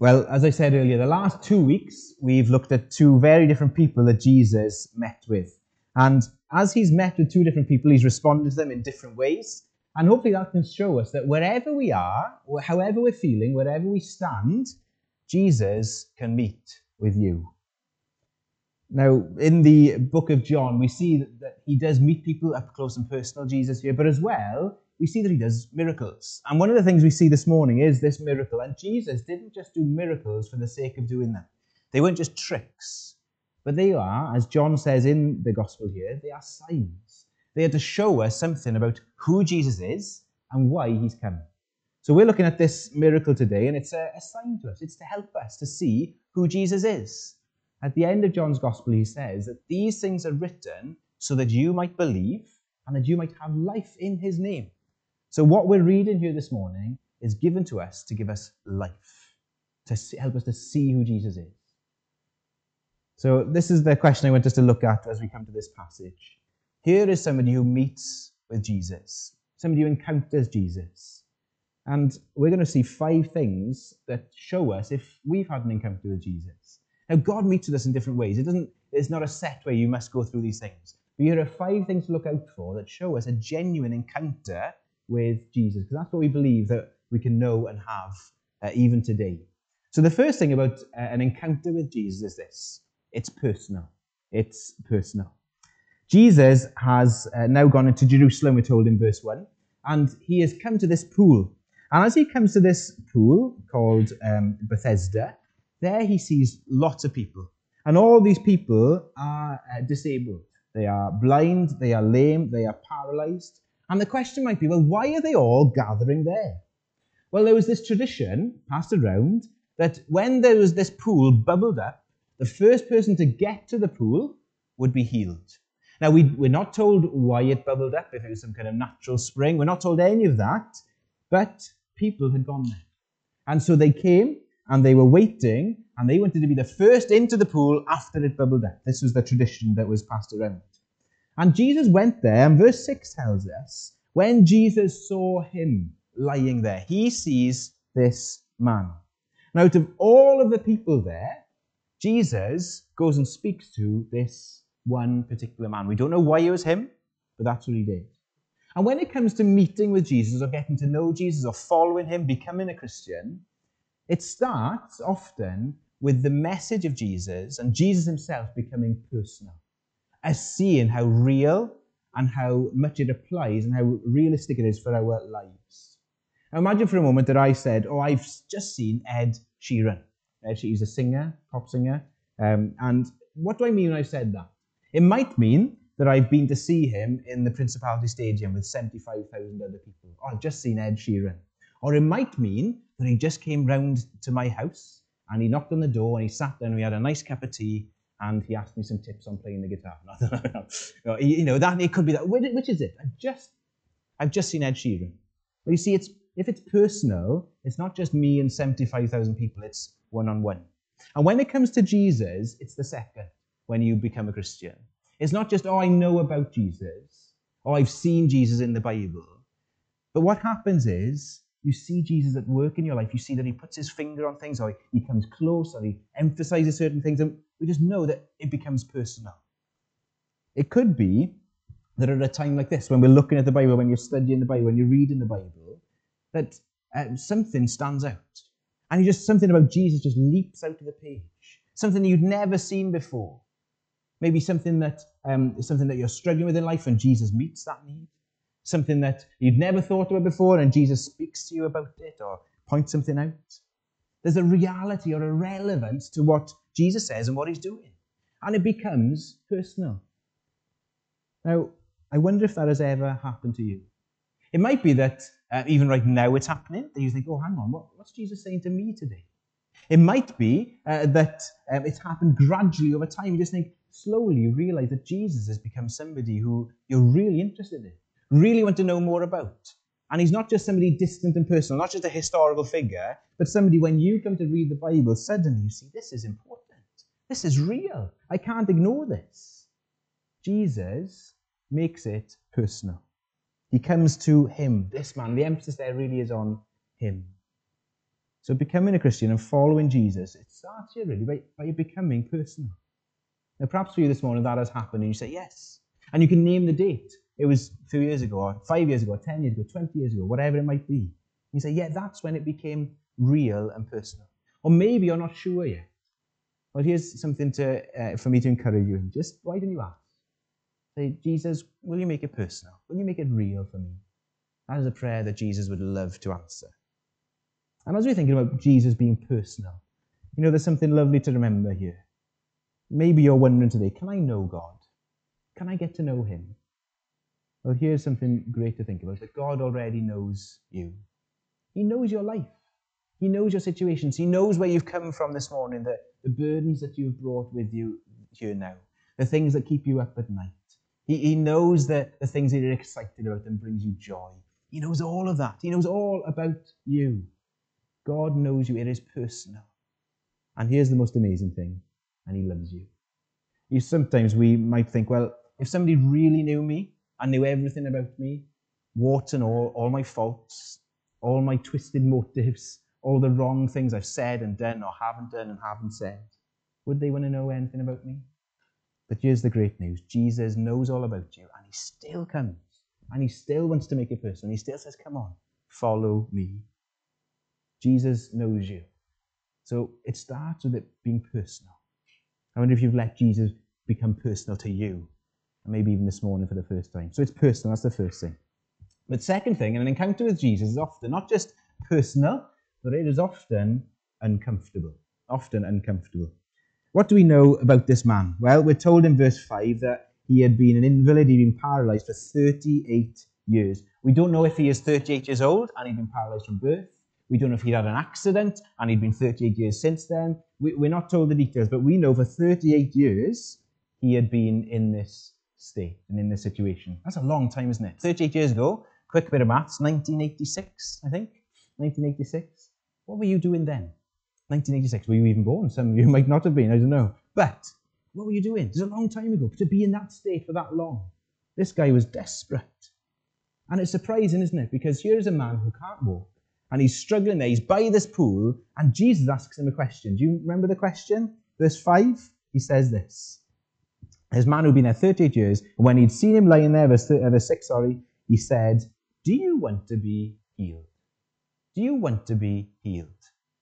Well, as I said earlier, the last two weeks we've looked at two very different people that Jesus met with. And as he's met with two different people, he's responded to them in different ways. And hopefully that can show us that wherever we are, however we're feeling, wherever we stand, Jesus can meet with you. Now, in the book of John, we see that he does meet people up close and personal, Jesus here, but as well, we see that he does miracles. And one of the things we see this morning is this miracle. And Jesus didn't just do miracles for the sake of doing them, they weren't just tricks, but they are, as John says in the gospel here, they are signs. They are to show us something about who Jesus is and why he's come. So we're looking at this miracle today, and it's a, a sign to us. It's to help us to see who Jesus is. At the end of John's Gospel, he says that these things are written so that you might believe and that you might have life in his name. So, what we're reading here this morning is given to us to give us life, to help us to see who Jesus is. So, this is the question I want us to look at as we come to this passage. Here is somebody who meets with Jesus, somebody who encounters Jesus. And we're going to see five things that show us if we've had an encounter with Jesus. Now, God meets with us in different ways. It doesn't, it's not a set way you must go through these things. But here are five things to look out for that show us a genuine encounter with Jesus, because that's what we believe that we can know and have uh, even today. So, the first thing about uh, an encounter with Jesus is this it's personal. It's personal. Jesus has uh, now gone into Jerusalem, we're told in verse 1, and he has come to this pool. And as he comes to this pool called um, Bethesda, there he sees lots of people. And all these people are uh, disabled. They are blind, they are lame, they are paralyzed. And the question might be well, why are they all gathering there? Well, there was this tradition passed around that when there was this pool bubbled up, the first person to get to the pool would be healed. Now, we, we're not told why it bubbled up, if it was some kind of natural spring. We're not told any of that, but people had gone there. And so they came and they were waiting and they wanted to be the first into the pool after it bubbled up. This was the tradition that was passed around. And Jesus went there, and verse 6 tells us when Jesus saw him lying there, he sees this man. Now, out of all of the people there, Jesus goes and speaks to this one particular man. We don't know why it was him, but that's what he did. And when it comes to meeting with Jesus or getting to know Jesus or following him, becoming a Christian, it starts often with the message of Jesus and Jesus himself becoming personal, as seeing how real and how much it applies and how realistic it is for our lives. Now imagine for a moment that I said, Oh, I've just seen Ed Sheeran. Ed Sheeran's a singer, pop singer. Um, and what do I mean when I said that? It might mean that I've been to see him in the Principality Stadium with 75,000 other people. Oh, I've just seen Ed Sheeran. Or it might mean that he just came round to my house and he knocked on the door and he sat there and we had a nice cup of tea and he asked me some tips on playing the guitar. Uh, you know, that it could be that. Which is it? I've just, I've just seen Ed Sheeran. But you see, it's if it's personal, it's not just me and 75,000 people. It's one on one. And when it comes to Jesus, it's the second. When you become a Christian, it's not just oh I know about Jesus, or I've seen Jesus in the Bible. But what happens is you see Jesus at work in your life. You see that he puts his finger on things, or he comes close, or he emphasizes certain things, and we just know that it becomes personal. It could be that at a time like this, when we're looking at the Bible, when you're studying the Bible, when you're reading the Bible, that uh, something stands out. And just something about Jesus just leaps out of the page. Something you'd never seen before. Maybe something that um, something that you're struggling with in life, and Jesus meets that need something that you've never thought about before, and Jesus speaks to you about it or points something out. There's a reality or a relevance to what Jesus says and what he's doing. And it becomes personal. Now, I wonder if that has ever happened to you. It might be that uh, even right now it's happening, that you think, oh, hang on, what, what's Jesus saying to me today? It might be uh, that um, it's happened gradually over time. You just think, slowly you realize that Jesus has become somebody who you're really interested in really want to know more about. And he's not just somebody distant and personal, not just a historical figure, but somebody when you come to read the Bible, suddenly you see this is important. This is real. I can't ignore this. Jesus makes it personal. He comes to him, this man. The emphasis there really is on him. So becoming a Christian and following Jesus, it starts here really by, by becoming personal. Now, perhaps for you this morning that has happened and you say yes. And you can name the date. It was a few years ago, or five years ago, or 10 years ago, 20 years ago, whatever it might be. You say, yeah, that's when it became real and personal. Or maybe you're not sure yet. Well, here's something to, uh, for me to encourage you. Just why don't you ask? Say, Jesus, will you make it personal? Will you make it real for me? That is a prayer that Jesus would love to answer. And as we're thinking about Jesus being personal, you know, there's something lovely to remember here. Maybe you're wondering today, can I know God? Can I get to know Him? Well, here's something great to think about that God already knows you. He knows your life. He knows your situations. He knows where you've come from this morning, the, the burdens that you've brought with you here now, the things that keep you up at night. He, he knows the, the things that you're excited about and brings you joy. He knows all of that. He knows all about you. God knows you. It is personal. And here's the most amazing thing, and He loves you. you. Sometimes we might think, well, if somebody really knew me and knew everything about me, warts and all, all my faults, all my twisted motives, all the wrong things I've said and done or haven't done and haven't said, would they want to know anything about me? But here's the great news Jesus knows all about you, and He still comes, and He still wants to make it personal. He still says, Come on, follow me. Jesus knows you. So it starts with it being personal. I wonder if you've let Jesus become personal to you, maybe even this morning for the first time. So it's personal, that's the first thing. But second thing, an encounter with Jesus is often not just personal, but it is often uncomfortable. Often uncomfortable. What do we know about this man? Well, we're told in verse 5 that he had been an invalid, he'd been paralyzed for 38 years. We don't know if he is 38 years old and he'd been paralyzed from birth. We don't know if he'd had an accident and he'd been 38 years since then. We, are not told the details, but we know for 38 years he had been in this state and in this situation. That's a long time, isn't it? 38 years ago, quick bit of maths, 1986, I think. 1986. What were you doing then? 1986. Were you even born? Some of you might not have been, I don't know. But what were you doing? It's a long time ago. To be in that state for that long. This guy was desperate. And it's surprising, isn't it? Because here is a man who can't walk and he's struggling there. He's by this pool, and Jesus asks him a question. Do you remember the question? Verse 5, he says this. This man who'd been there 38 years, and when he'd seen him lying there, verse, uh, verse 6, sorry, he said, Do you want to be healed? Do you want to be healed?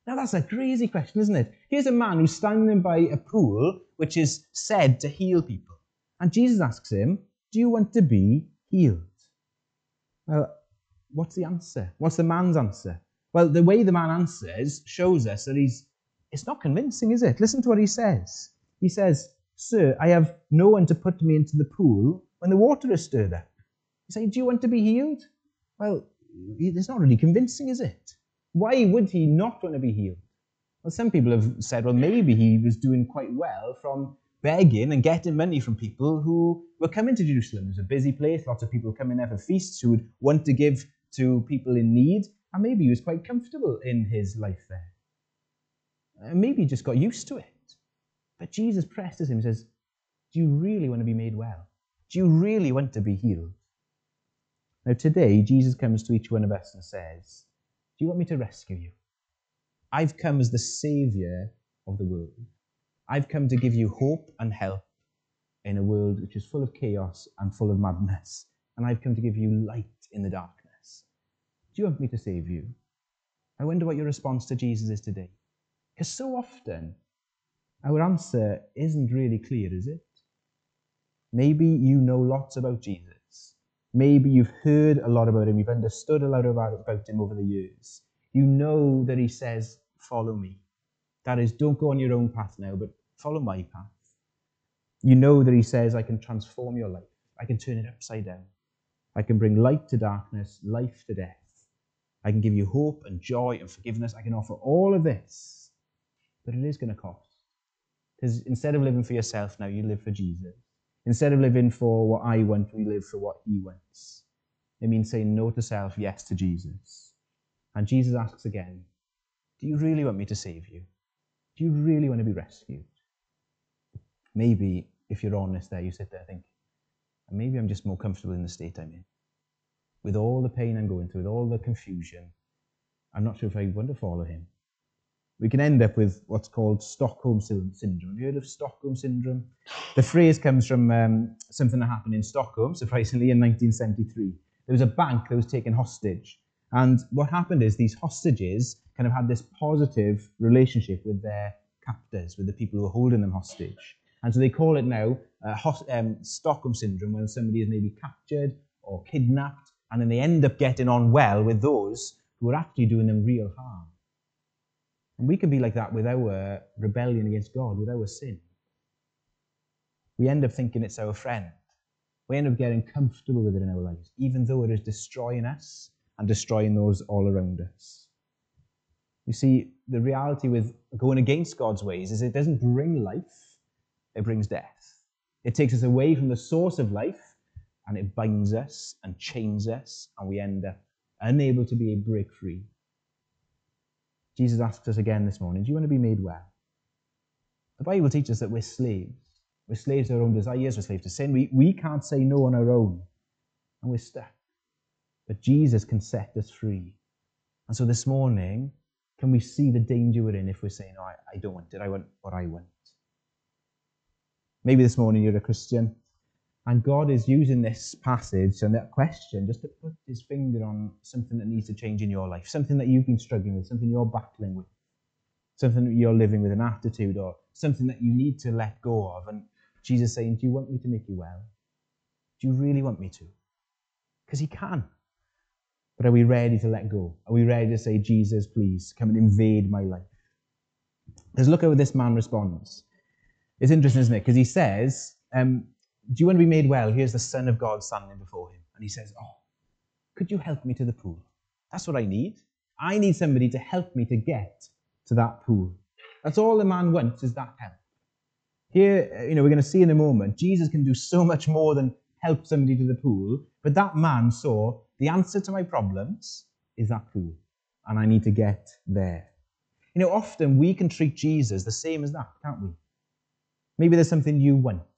Now that's a crazy question, isn't it? Here's a man who's standing by a pool which is said to heal people. And Jesus asks him, Do you want to be healed? Well, what's the answer? What's the man's answer? Well, the way the man answers shows us that he's it's not convincing, is it? Listen to what he says. He says, Sir, I have no one to put me into the pool when the water is stirred up. You say, Do you want to be healed? Well, it's not really convincing, is it? Why would he not want to be healed? Well, some people have said, well, maybe he was doing quite well from begging and getting money from people who were coming to Jerusalem. It was a busy place, lots of people coming there for feasts who would want to give to people in need, and maybe he was quite comfortable in his life there. And maybe he just got used to it. But Jesus presses him and says, Do you really want to be made well? Do you really want to be healed? Now, today, Jesus comes to each one of us and says, Do you want me to rescue you? I've come as the Saviour of the world. I've come to give you hope and help in a world which is full of chaos and full of madness. And I've come to give you light in the darkness. Do you want me to save you? I wonder what your response to Jesus is today. Because so often, our answer isn't really clear, is it? Maybe you know lots about Jesus. Maybe you've heard a lot about him. You've understood a lot about, about him over the years. You know that he says, Follow me. That is, don't go on your own path now, but follow my path. You know that he says, I can transform your life. I can turn it upside down. I can bring light to darkness, life to death. I can give you hope and joy and forgiveness. I can offer all of this. But it is going to cost. Because instead of living for yourself now, you live for Jesus. Instead of living for what I want, we live for what he wants. It means saying no to self, yes to Jesus. And Jesus asks again, Do you really want me to save you? Do you really want to be rescued? Maybe, if you're honest there, you sit there and think, maybe I'm just more comfortable in the state I'm in with all the pain I'm going through, with all the confusion, I'm not sure if I want to follow him. we can end up with what's called Stockholm Syndrome. Have you heard of Stockholm Syndrome? The phrase comes from um, something that happened in Stockholm, surprisingly, in 1973. There was a bank that was taken hostage. And what happened is these hostages kind of had this positive relationship with their captors, with the people who were holding them hostage. And so they call it now uh, host, um, Stockholm Syndrome, when somebody is maybe captured or kidnapped, and then they end up getting on well with those who are actually doing them real harm. And we can be like that with our rebellion against God, with our sin. We end up thinking it's our friend. We end up getting comfortable with it in our lives, even though it is destroying us and destroying those all around us. You see, the reality with going against God's ways is it doesn't bring life, it brings death. It takes us away from the source of life and it binds us and chains us, and we end up unable to be a break free. Jesus asks us again this morning Do you want to be made well? The Bible teaches us that we're slaves. We're slaves to our own desires, we're slaves to sin. We, we can't say no on our own, and we're stuck. But Jesus can set us free. And so this morning, can we see the danger we're in if we're saying, No, I, I don't want it, I want what I want? Maybe this morning you're a Christian, and God is using this passage and that question just to put his finger on something that needs to change in your life, something that you've been struggling with, something you're battling with, something that you're living with an attitude or something that you need to let go of. And Jesus saying, Do you want me to make you well? Do you really want me to? Because he can. But are we ready to let go? Are we ready to say, Jesus, please come and invade my life? Let's look how this man responds. It's interesting, isn't it? Because he says, um, Do you want to be made well? Here's the Son of God standing before him. And he says, Oh, could you help me to the pool? That's what I need. I need somebody to help me to get to that pool. That's all the man wants is that help. Here, you know, we're going to see in a moment, Jesus can do so much more than help somebody to the pool, but that man saw the answer to my problems is that pool, and I need to get there. You know, often we can treat Jesus the same as that, can't we? Maybe there's something you want.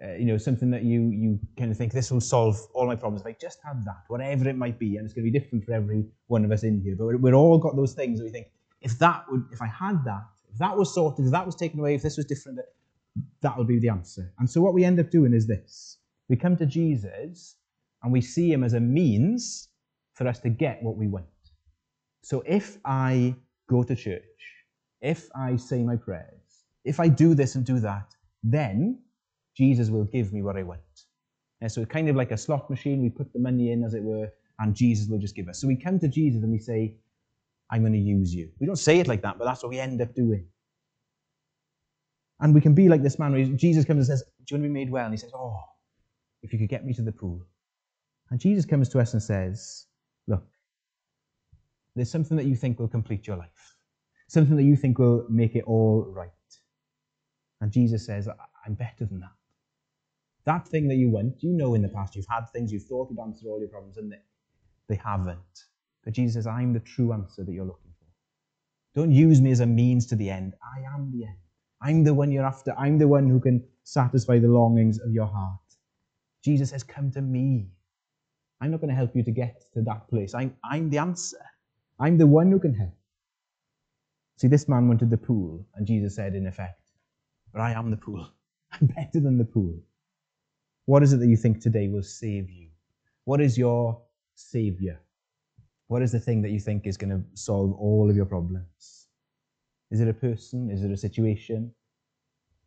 Uh, you know, something that you you kind of think this will solve all my problems if I just had that, whatever it might be, and it's going to be different for every one of us in here. But we're all got those things that we think if that would, if I had that, if that was sorted, if that was taken away, if this was different, that would be the answer. And so what we end up doing is this: we come to Jesus and we see him as a means for us to get what we want. So if I go to church, if I say my prayers, if I do this and do that, then Jesus will give me what I want. And so it's kind of like a slot machine. We put the money in, as it were, and Jesus will just give us. So we come to Jesus and we say, I'm going to use you. We don't say it like that, but that's what we end up doing. And we can be like this man where Jesus comes and says, Do you want to be made well? And he says, Oh, if you could get me to the pool. And Jesus comes to us and says, Look, there's something that you think will complete your life, something that you think will make it all right. And Jesus says, I'm better than that. That thing that you want, you know in the past you've had things, you've thought would answer all your problems, and they, they haven't. But Jesus says, I'm the true answer that you're looking for. Don't use me as a means to the end. I am the end. I'm the one you're after. I'm the one who can satisfy the longings of your heart. Jesus says, Come to me. I'm not going to help you to get to that place. I'm, I'm the answer. I'm the one who can help. See, this man wanted the pool, and Jesus said, in effect, But I am the pool. I'm better than the pool. What is it that you think today will save you? What is your savior? What is the thing that you think is going to solve all of your problems? Is it a person? Is it a situation?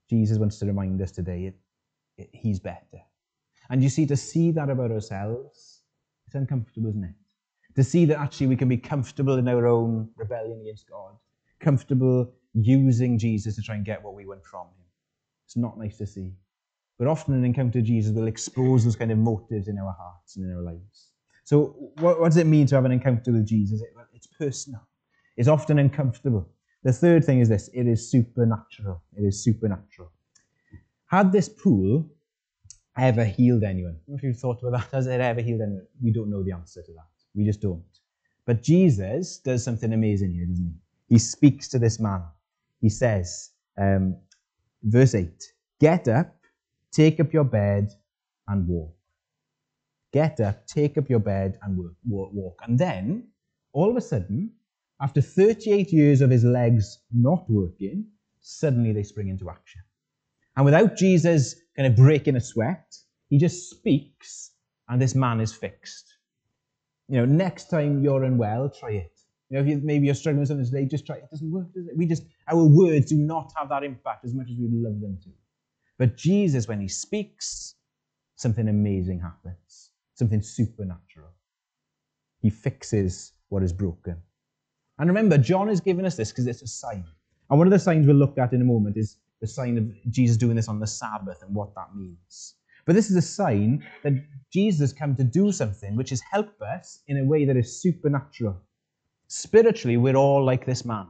Jesus wants to remind us today it, it, he's better. And you see, to see that about ourselves, it's uncomfortable, isn't it? To see that actually we can be comfortable in our own rebellion against God, comfortable using Jesus to try and get what we want from him. It's not nice to see. But often an encounter with Jesus will expose those kind of motives in our hearts and in our lives. So, what, what does it mean to have an encounter with Jesus? It, it's personal, it's often uncomfortable. The third thing is this it is supernatural. It is supernatural. Had this pool ever healed anyone? If you've thought about that, has it ever healed anyone? We don't know the answer to that. We just don't. But Jesus does something amazing here, doesn't he? He speaks to this man. He says, um, verse 8, Get up, take up your bed, and walk. Get up, take up your bed, and walk. And then, all of a sudden, After 38 years of his legs not working, suddenly they spring into action. And without Jesus kind of breaking a sweat, he just speaks and this man is fixed. You know, next time you're unwell, try it. You know, if you, maybe you're struggling with something today, just try it. It doesn't work, does it? We just, our words do not have that impact as much as we'd love them to. But Jesus, when he speaks, something amazing happens, something supernatural. He fixes what is broken. And remember, John is giving us this because it's a sign. And one of the signs we'll look at in a moment is the sign of Jesus doing this on the Sabbath and what that means. But this is a sign that Jesus has come to do something which is help us in a way that is supernatural. Spiritually, we're all like this man.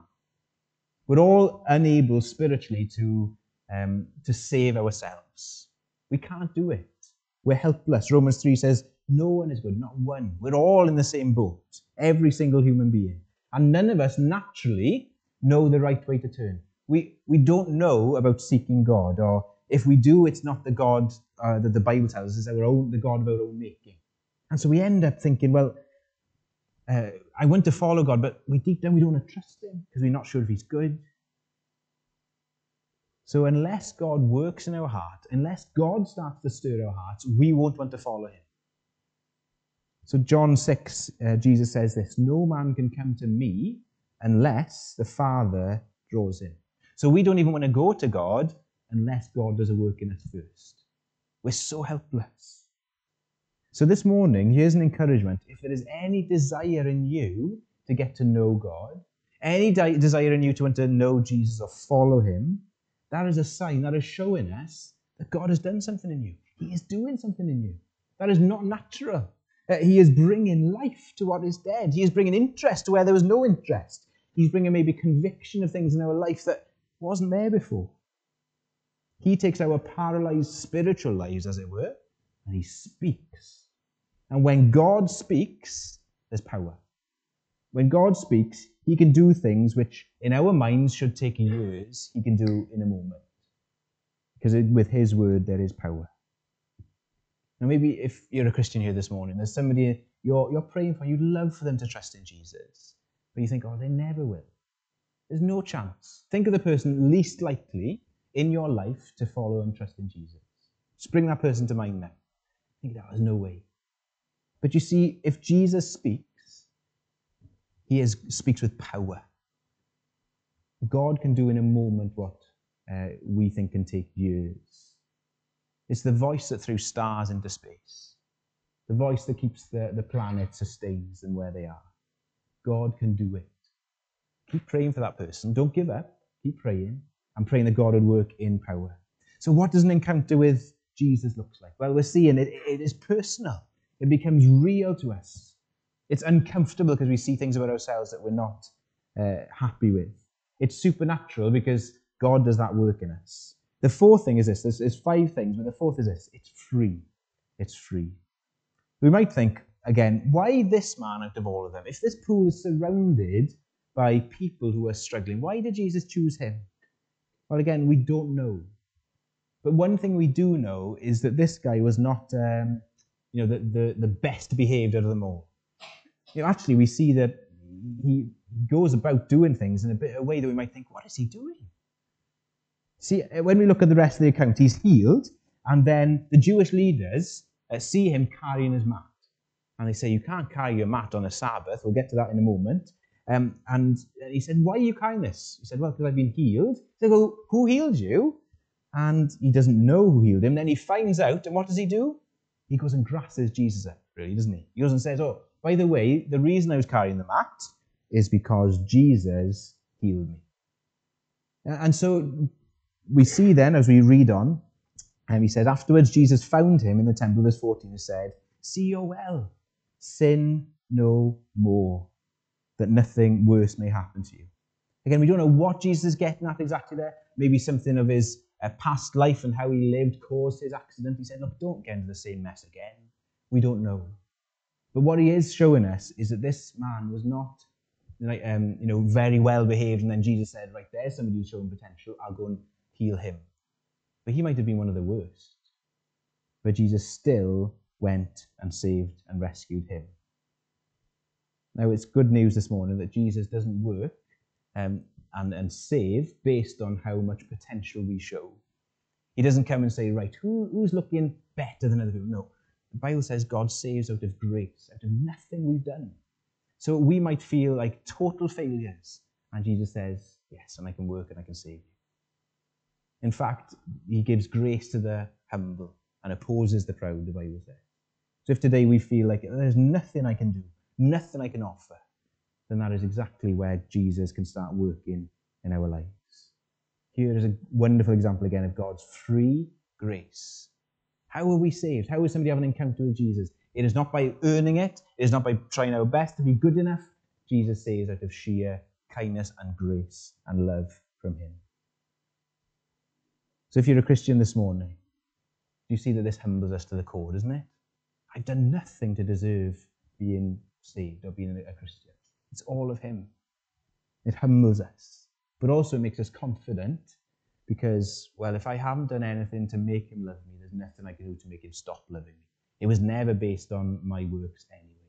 We're all unable spiritually to um, to save ourselves. We can't do it. We're helpless. Romans 3 says, No one is good, not one. We're all in the same boat, every single human being. And none of us naturally know the right way to turn. We, we don't know about seeking God, or if we do, it's not the God uh, that the Bible tells us, it's our own, the God of our own making. And so we end up thinking, well, uh, I want to follow God, but we deep down we don't want to trust Him because we're not sure if He's good. So unless God works in our heart, unless God starts to stir our hearts, we won't want to follow him. So John 6, uh, Jesus says this, no man can come to me unless the Father draws him. So we don't even want to go to God unless God does a work in us first. We're so helpless. So this morning, here's an encouragement. If there is any desire in you to get to know God, any desire in you to want to know Jesus or follow him, that is a sign, that is showing us that God has done something in you. He is doing something in you. That is not natural. Uh, he is bringing life to what is dead. He is bringing interest to where there was no interest. He's bringing maybe conviction of things in our life that wasn't there before. He takes our paralyzed spiritual lives, as it were, and he speaks. And when God speaks, there's power. When God speaks, he can do things which in our minds should take years, he can do in a moment. Because with his word, there is power. Now, maybe if you're a Christian here this morning, there's somebody you're, you're praying for, you'd love for them to trust in Jesus, but you think, oh, they never will. There's no chance. Think of the person least likely in your life to follow and trust in Jesus. Just bring that person to mind now. Think that there's no way. But you see, if Jesus speaks, he is, speaks with power. God can do in a moment what uh, we think can take years. It's the voice that threw stars into space, the voice that keeps the, the planet sustained and where they are. God can do it. Keep praying for that person. Don't give up. Keep praying I'm praying that God would work in power. So, what does an encounter with Jesus look like? Well, we're seeing it, it is personal, it becomes real to us. It's uncomfortable because we see things about ourselves that we're not uh, happy with. It's supernatural because God does that work in us. The fourth thing is this there's, there's five things, but the fourth is this it's free. It's free. We might think, again, why this man out of all of them? If this pool is surrounded by people who are struggling, why did Jesus choose him? Well, again, we don't know. But one thing we do know is that this guy was not, um, you know, the, the, the best behaved out of them all you know, actually we see that he goes about doing things in a bit of a way that we might think, what is he doing? See, when we look at the rest of the account, he's healed, and then the Jewish leaders uh, see him carrying his mat. And they say, You can't carry your mat on a Sabbath. We'll get to that in a moment. Um, and he said, Why are you carrying this? He said, Well, because I've been healed. They go, Who healed you? And he doesn't know who healed him. Then he finds out, and what does he do? He goes and grasses Jesus up, really, doesn't he? He goes and says, Oh, by the way, the reason I was carrying the mat is because Jesus healed me. And so we see then, as we read on, and he said, Afterwards, Jesus found him in the temple, verse 14, and said, See you well, sin no more, that nothing worse may happen to you. Again, we don't know what Jesus is getting at exactly there. Maybe something of his uh, past life and how he lived caused his accident. He said, Look, don't get into the same mess again. We don't know. But what he is showing us is that this man was not like um, you know very well behaved, and then Jesus said, "Right there's somebody who's showing potential. I'll go and heal him." But he might have been one of the worst. But Jesus still went and saved and rescued him. Now, it's good news this morning that Jesus doesn't work um, and, and save based on how much potential we show. He doesn't come and say, right, who, who's looking better than other people? No. The Bible says God saves out of grace, out of nothing we've done. So we might feel like total failures. And Jesus says, yes, and I can work and I can save you. In fact, he gives grace to the humble and opposes the proud, the Bible says. So if today we feel like there's nothing I can do, nothing I can offer, then that is exactly where Jesus can start working in our lives. Here is a wonderful example again of God's free grace. How are we saved? How will somebody have an encounter with Jesus? It is not by earning it, it is not by trying our best to be good enough. Jesus saves out of sheer kindness and grace and love from Him. So if you're a Christian this morning, you see that this humbles us to the core, doesn't it? I've done nothing to deserve being saved or being a Christian. It's all of Him. It humbles us, but also makes us confident because, well, if I haven't done anything to make Him love me, there's nothing I can do to make Him stop loving me. It was never based on my works anyway.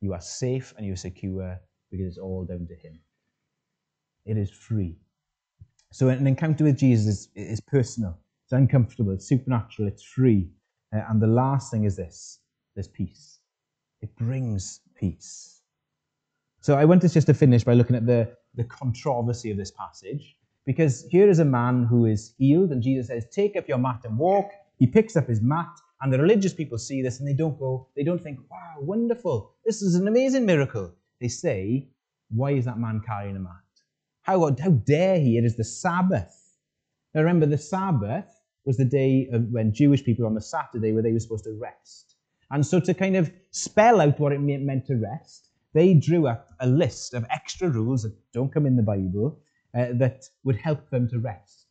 You are safe and you're secure because it's all down to Him. It is free. So an encounter with Jesus is, is personal, it's uncomfortable, it's supernatural, it's free. Uh, and the last thing is this there's peace. It brings peace. So I want us just to finish by looking at the, the controversy of this passage. Because here is a man who is healed, and Jesus says, Take up your mat and walk. He picks up his mat, and the religious people see this and they don't go, they don't think, Wow, wonderful. This is an amazing miracle. They say, Why is that man carrying a mat? How, how dare he? It is the Sabbath. Now remember, the Sabbath was the day of when Jewish people on the Saturday where they were supposed to rest. And so to kind of spell out what it meant to rest, they drew up a list of extra rules that don't come in the Bible uh, that would help them to rest.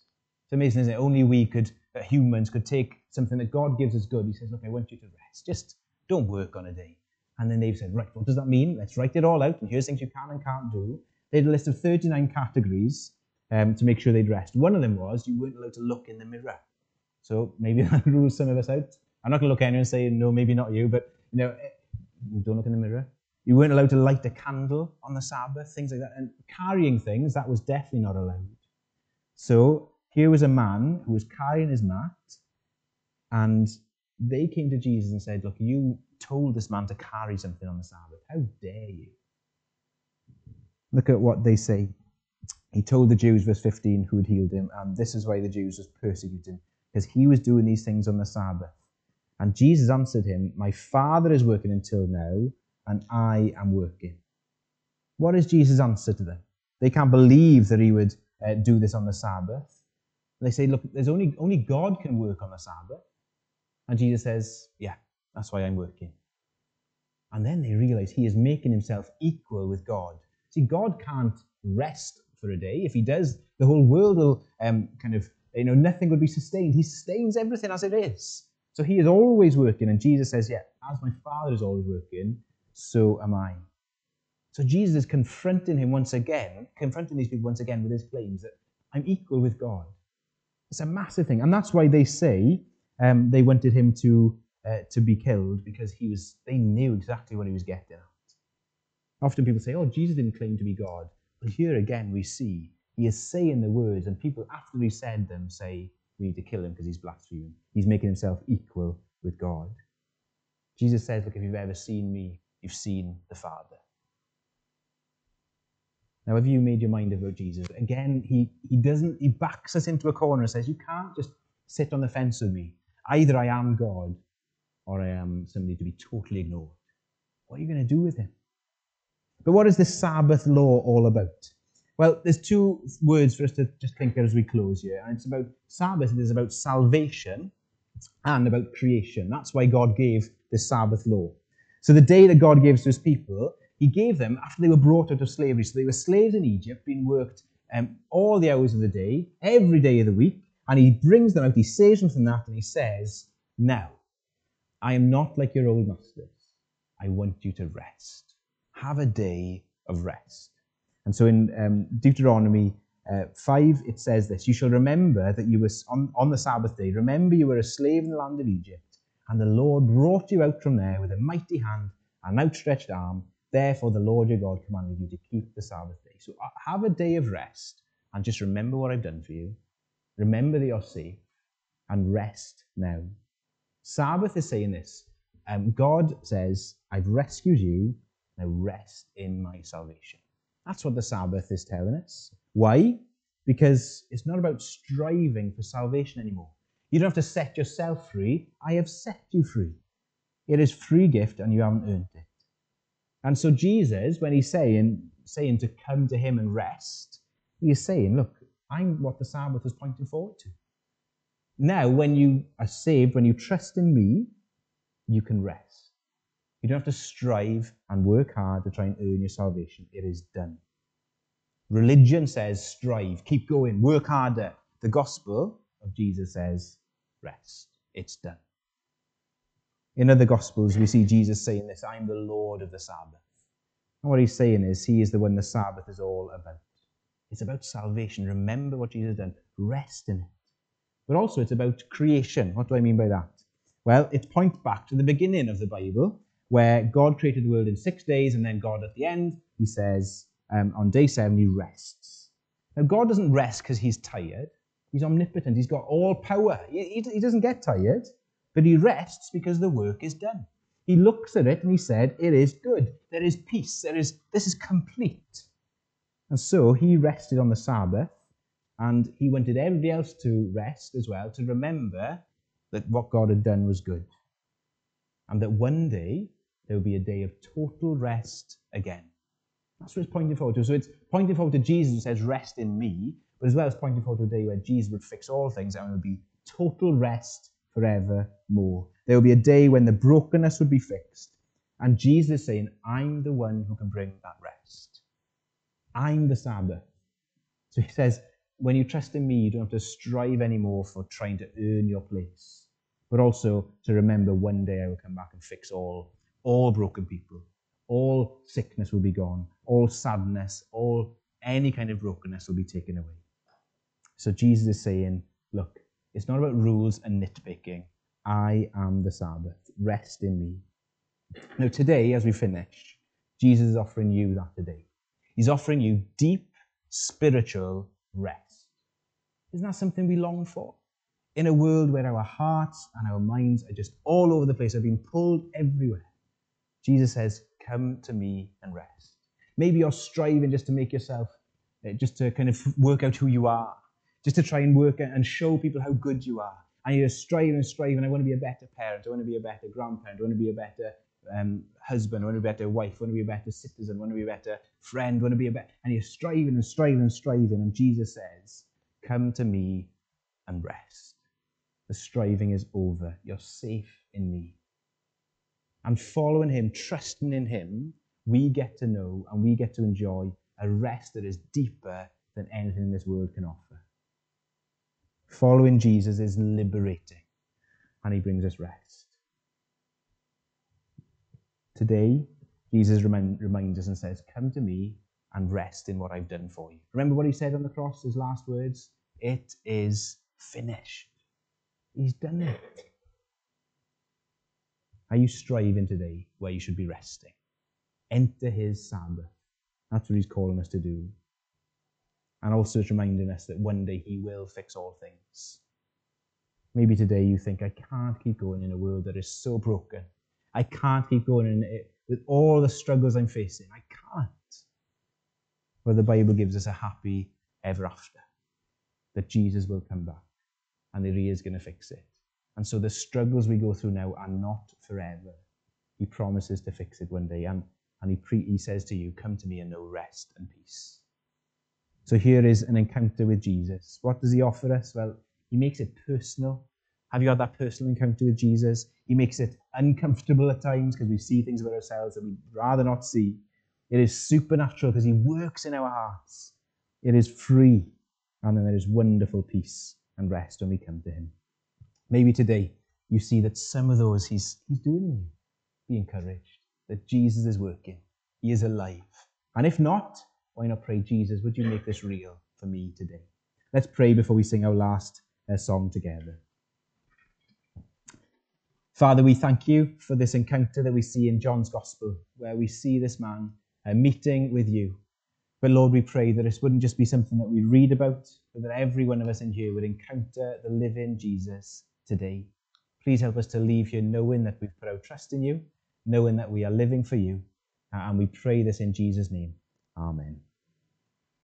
It's amazing, isn't it? Only we could, uh, humans, could take something that God gives us good. He says, Look, I want you to rest. Just don't work on a day. And then they've said, Right, what does that mean? Let's write it all out. And here's things you can and can't do. They had a list of 39 categories um, to make sure they'd rest. One of them was you weren't allowed to look in the mirror. So maybe that rules some of us out. I'm not going to look at anyone and say, no, maybe not you, but you know, eh, don't look in the mirror. You weren't allowed to light a candle on the Sabbath, things like that. And carrying things, that was definitely not allowed. So here was a man who was carrying his mat, and they came to Jesus and said, Look, you told this man to carry something on the Sabbath. How dare you? Look at what they say. He told the Jews, verse 15, who had healed him, and this is why the Jews was persecuting, because he was doing these things on the Sabbath. And Jesus answered him, My Father is working until now, and I am working. What is Jesus' answer to them? They can't believe that he would uh, do this on the Sabbath. They say, Look, there's only, only God can work on the Sabbath. And Jesus says, Yeah, that's why I'm working. And then they realize he is making himself equal with God. See, God can't rest for a day. If he does, the whole world will um, kind of, you know, nothing would be sustained. He sustains everything as it is. So he is always working. And Jesus says, Yeah, as my Father is always working, so am I. So Jesus is confronting him once again, confronting these people once again with his claims that I'm equal with God. It's a massive thing. And that's why they say um, they wanted him to, uh, to be killed because he was, they knew exactly what he was getting at. Often people say, oh, Jesus didn't claim to be God. But here again, we see he is saying the words, and people, after he said them, say, we need to kill him because he's blaspheming. He's making himself equal with God. Jesus says, Look, if you've ever seen me, you've seen the Father. Now, have you made your mind about Jesus? Again, he, he doesn't, he backs us into a corner and says, You can't just sit on the fence with me. Either I am God or I am somebody to be totally ignored. What are you going to do with him? But what is this Sabbath law all about? Well, there's two words for us to just think as we close here. And it's about Sabbath, it is about salvation and about creation. That's why God gave the Sabbath law. So the day that God gave to his people, he gave them after they were brought out of slavery. So they were slaves in Egypt, being worked um, all the hours of the day, every day of the week. And he brings them out, he saves them from that, and he says, Now, I am not like your old masters. I want you to rest. Have a day of rest. And so in um, Deuteronomy uh, 5, it says this You shall remember that you were on, on the Sabbath day, remember you were a slave in the land of Egypt, and the Lord brought you out from there with a mighty hand, and outstretched arm. Therefore, the Lord your God commanded you to keep the Sabbath day. So uh, have a day of rest and just remember what I've done for you. Remember that you're safe and rest now. Sabbath is saying this. Um, God says, I've rescued you, now rest in my salvation. That's what the Sabbath is telling us. Why? Because it's not about striving for salvation anymore. You don't have to set yourself free. I have set you free. It is free gift and you haven't earned it. And so Jesus, when he's saying, saying to come to him and rest, he is saying, look, I'm what the Sabbath is pointing forward to. Now, when you are saved, when you trust in me, you can rest. You don't have to strive and work hard to try and earn your salvation. It is done. Religion says strive, keep going, work harder. The gospel of Jesus says rest. It's done. In other Gospels, we see Jesus saying this I'm the Lord of the Sabbath. And what he's saying is, He is the one the Sabbath is all about. It's about salvation. Remember what Jesus has done, rest in it. But also, it's about creation. What do I mean by that? Well, it points back to the beginning of the Bible, where God created the world in six days, and then God at the end, he says, um, on day seven, he rests. Now, God doesn't rest because he's tired. He's omnipotent. He's got all power. He, he, he doesn't get tired. But he rests because the work is done. He looks at it and he said, It is good. There is peace. There is this is complete. And so he rested on the Sabbath, and he wanted everybody else to rest as well, to remember that what God had done was good. And that one day there will be a day of total rest again. That's what it's pointing forward to. So it's pointing forward to Jesus who says, Rest in me, but as well as pointing forward to a day where Jesus would fix all things and it would be total rest forevermore. There will be a day when the brokenness would be fixed. And Jesus is saying, I'm the one who can bring that rest. I'm the Sabbath. So he says, when you trust in me, you don't have to strive anymore for trying to earn your place, but also to remember one day I will come back and fix all, all broken people. All sickness will be gone. All sadness, all any kind of brokenness will be taken away. So Jesus is saying, look, it's not about rules and nitpicking. I am the Sabbath. Rest in me. Now, today, as we finish, Jesus is offering you that today. He's offering you deep spiritual rest. Isn't that something we long for? In a world where our hearts and our minds are just all over the place, are being pulled everywhere, Jesus says, Come to me and rest. Maybe you're striving just to make yourself, uh, just to kind of work out who you are just to try and work and show people how good you are. And you're striving and striving. I want to be a better parent. I want to be a better grandparent. I want to be a better um, husband. I want to be a better wife. I want to be a better citizen. I want to be a better friend. I want to be a better. And you're striving and striving and striving. And Jesus says, Come to me and rest. The striving is over. You're safe in me. And following him, trusting in him, we get to know and we get to enjoy a rest that is deeper than anything this world can offer. Following Jesus is liberating, and he brings us rest. Today, Jesus remind, reminds us and says, Come to me and rest in what I've done for you. Remember what he said on the cross, his last words? It is finished. He's done it. Are you striving today where you should be resting? Enter his Sabbath. That's what he's calling us to do and also it's reminding us that one day He will fix all things. Maybe today you think, I can't keep going in a world that is so broken. I can't keep going in it with all the struggles I'm facing. I can't. Well, the Bible gives us a happy ever after that Jesus will come back and that He is going to fix it. And so the struggles we go through now are not forever. He promises to fix it one day. And, and he, pre- he says to you, Come to me and know rest and peace. So here is an encounter with Jesus. What does he offer us? Well, he makes it personal. Have you had that personal encounter with Jesus? He makes it uncomfortable at times because we see things about ourselves that we'd rather not see. It is supernatural because he works in our hearts. It is free. And then there is wonderful peace and rest when we come to him. Maybe today you see that some of those he's, he's doing in you. Be encouraged that Jesus is working. He is alive. And if not, why not pray, Jesus, would you make this real for me today? Let's pray before we sing our last uh, song together. Father, we thank you for this encounter that we see in John's Gospel, where we see this man uh, meeting with you. But Lord, we pray that this wouldn't just be something that we read about, but that every one of us in here would encounter the living Jesus today. Please help us to leave here knowing that we've put our trust in you, knowing that we are living for you. And we pray this in Jesus' name. Amen.